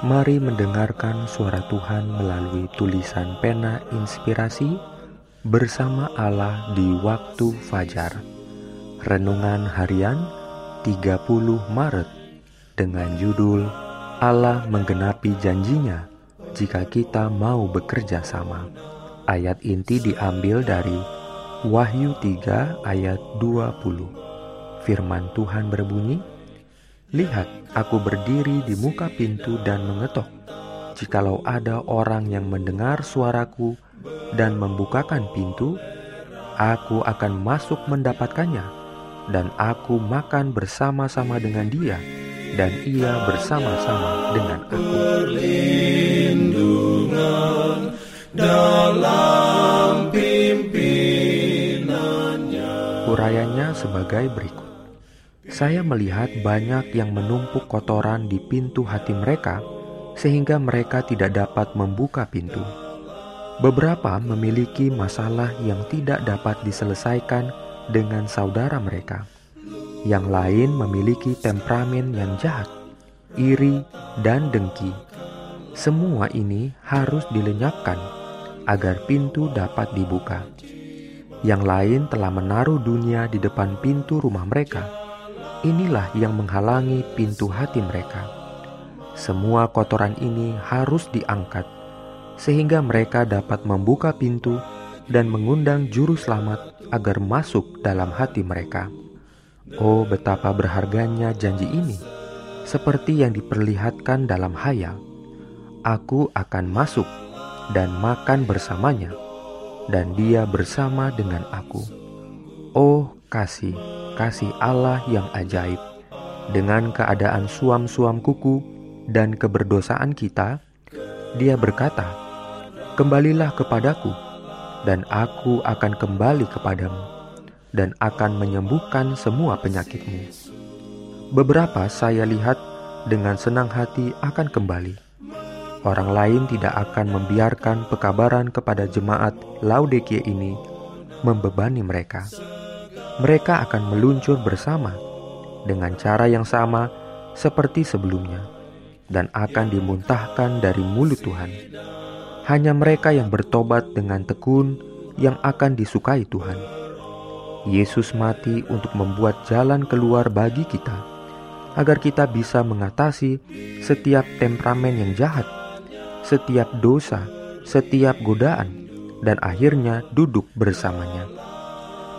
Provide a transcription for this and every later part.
Mari mendengarkan suara Tuhan melalui tulisan pena inspirasi bersama Allah di waktu fajar. Renungan harian 30 Maret dengan judul Allah menggenapi janjinya jika kita mau bekerja sama. Ayat inti diambil dari Wahyu 3 ayat 20. Firman Tuhan berbunyi, Lihat, aku berdiri di muka pintu dan mengetok. Jikalau ada orang yang mendengar suaraku dan membukakan pintu, aku akan masuk mendapatkannya, dan aku makan bersama-sama dengan dia, dan ia bersama-sama dengan aku. Urayanya sebagai berikut. Saya melihat banyak yang menumpuk kotoran di pintu hati mereka, sehingga mereka tidak dapat membuka pintu. Beberapa memiliki masalah yang tidak dapat diselesaikan dengan saudara mereka. Yang lain memiliki temperamen yang jahat, iri, dan dengki. Semua ini harus dilenyapkan agar pintu dapat dibuka. Yang lain telah menaruh dunia di depan pintu rumah mereka inilah yang menghalangi pintu hati mereka. Semua kotoran ini harus diangkat, sehingga mereka dapat membuka pintu dan mengundang Juru Selamat agar masuk dalam hati mereka. Oh, betapa berharganya janji ini, seperti yang diperlihatkan dalam hayal. Aku akan masuk dan makan bersamanya, dan dia bersama dengan aku. Oh, kasih kasih Allah yang ajaib. Dengan keadaan suam-suam kuku dan keberdosaan kita, dia berkata, Kembalilah kepadaku, dan aku akan kembali kepadamu, dan akan menyembuhkan semua penyakitmu. Beberapa saya lihat dengan senang hati akan kembali. Orang lain tidak akan membiarkan pekabaran kepada jemaat Laodikia ini membebani mereka mereka akan meluncur bersama dengan cara yang sama seperti sebelumnya dan akan dimuntahkan dari mulut Tuhan. Hanya mereka yang bertobat dengan tekun yang akan disukai Tuhan. Yesus mati untuk membuat jalan keluar bagi kita, agar kita bisa mengatasi setiap temperamen yang jahat, setiap dosa, setiap godaan, dan akhirnya duduk bersamanya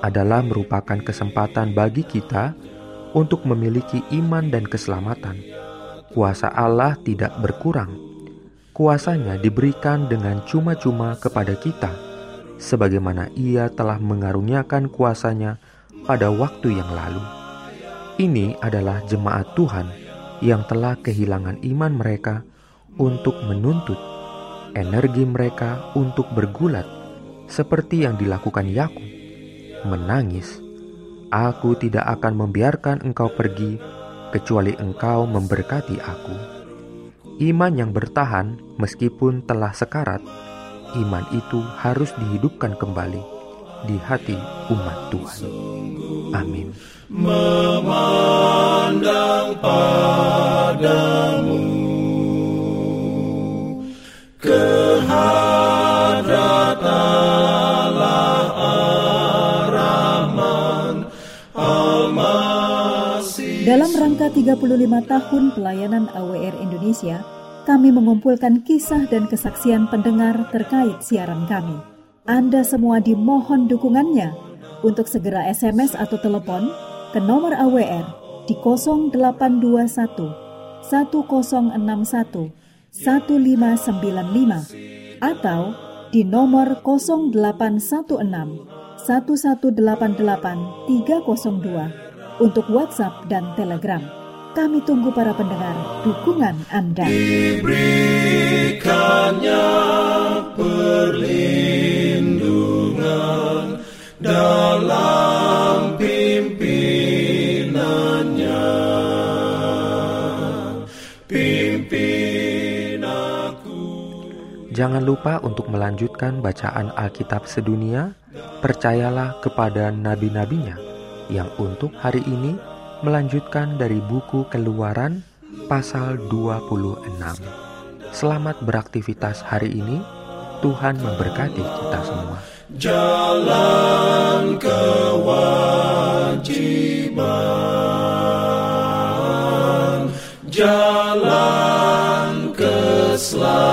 adalah merupakan kesempatan bagi kita untuk memiliki iman dan keselamatan. Kuasa Allah tidak berkurang. Kuasanya diberikan dengan cuma-cuma kepada kita, sebagaimana Ia telah mengaruniakan kuasanya pada waktu yang lalu. Ini adalah jemaat Tuhan yang telah kehilangan iman mereka untuk menuntut energi mereka untuk bergulat seperti yang dilakukan Yakub menangis, Aku tidak akan membiarkan engkau pergi kecuali engkau memberkati aku. Iman yang bertahan meskipun telah sekarat, iman itu harus dihidupkan kembali di hati umat Tuhan. Amin. Memandang padamu Dalam rangka 35 tahun pelayanan AWR Indonesia, kami mengumpulkan kisah dan kesaksian pendengar terkait siaran kami. Anda semua dimohon dukungannya untuk segera SMS atau telepon ke nomor AWR di 0821 1061 1595 atau di nomor 0816 1188 302 untuk WhatsApp dan Telegram. Kami tunggu para pendengar dukungan Anda. Diberikannya perlindungan dalam pimpinannya. Pimpin aku. Jangan lupa untuk melanjutkan bacaan Alkitab sedunia. Percayalah kepada nabi-nabinya yang untuk hari ini melanjutkan dari buku Keluaran pasal 26. Selamat beraktivitas hari ini. Tuhan memberkati kita semua. Jalan kewajiban, jalan keselamatan.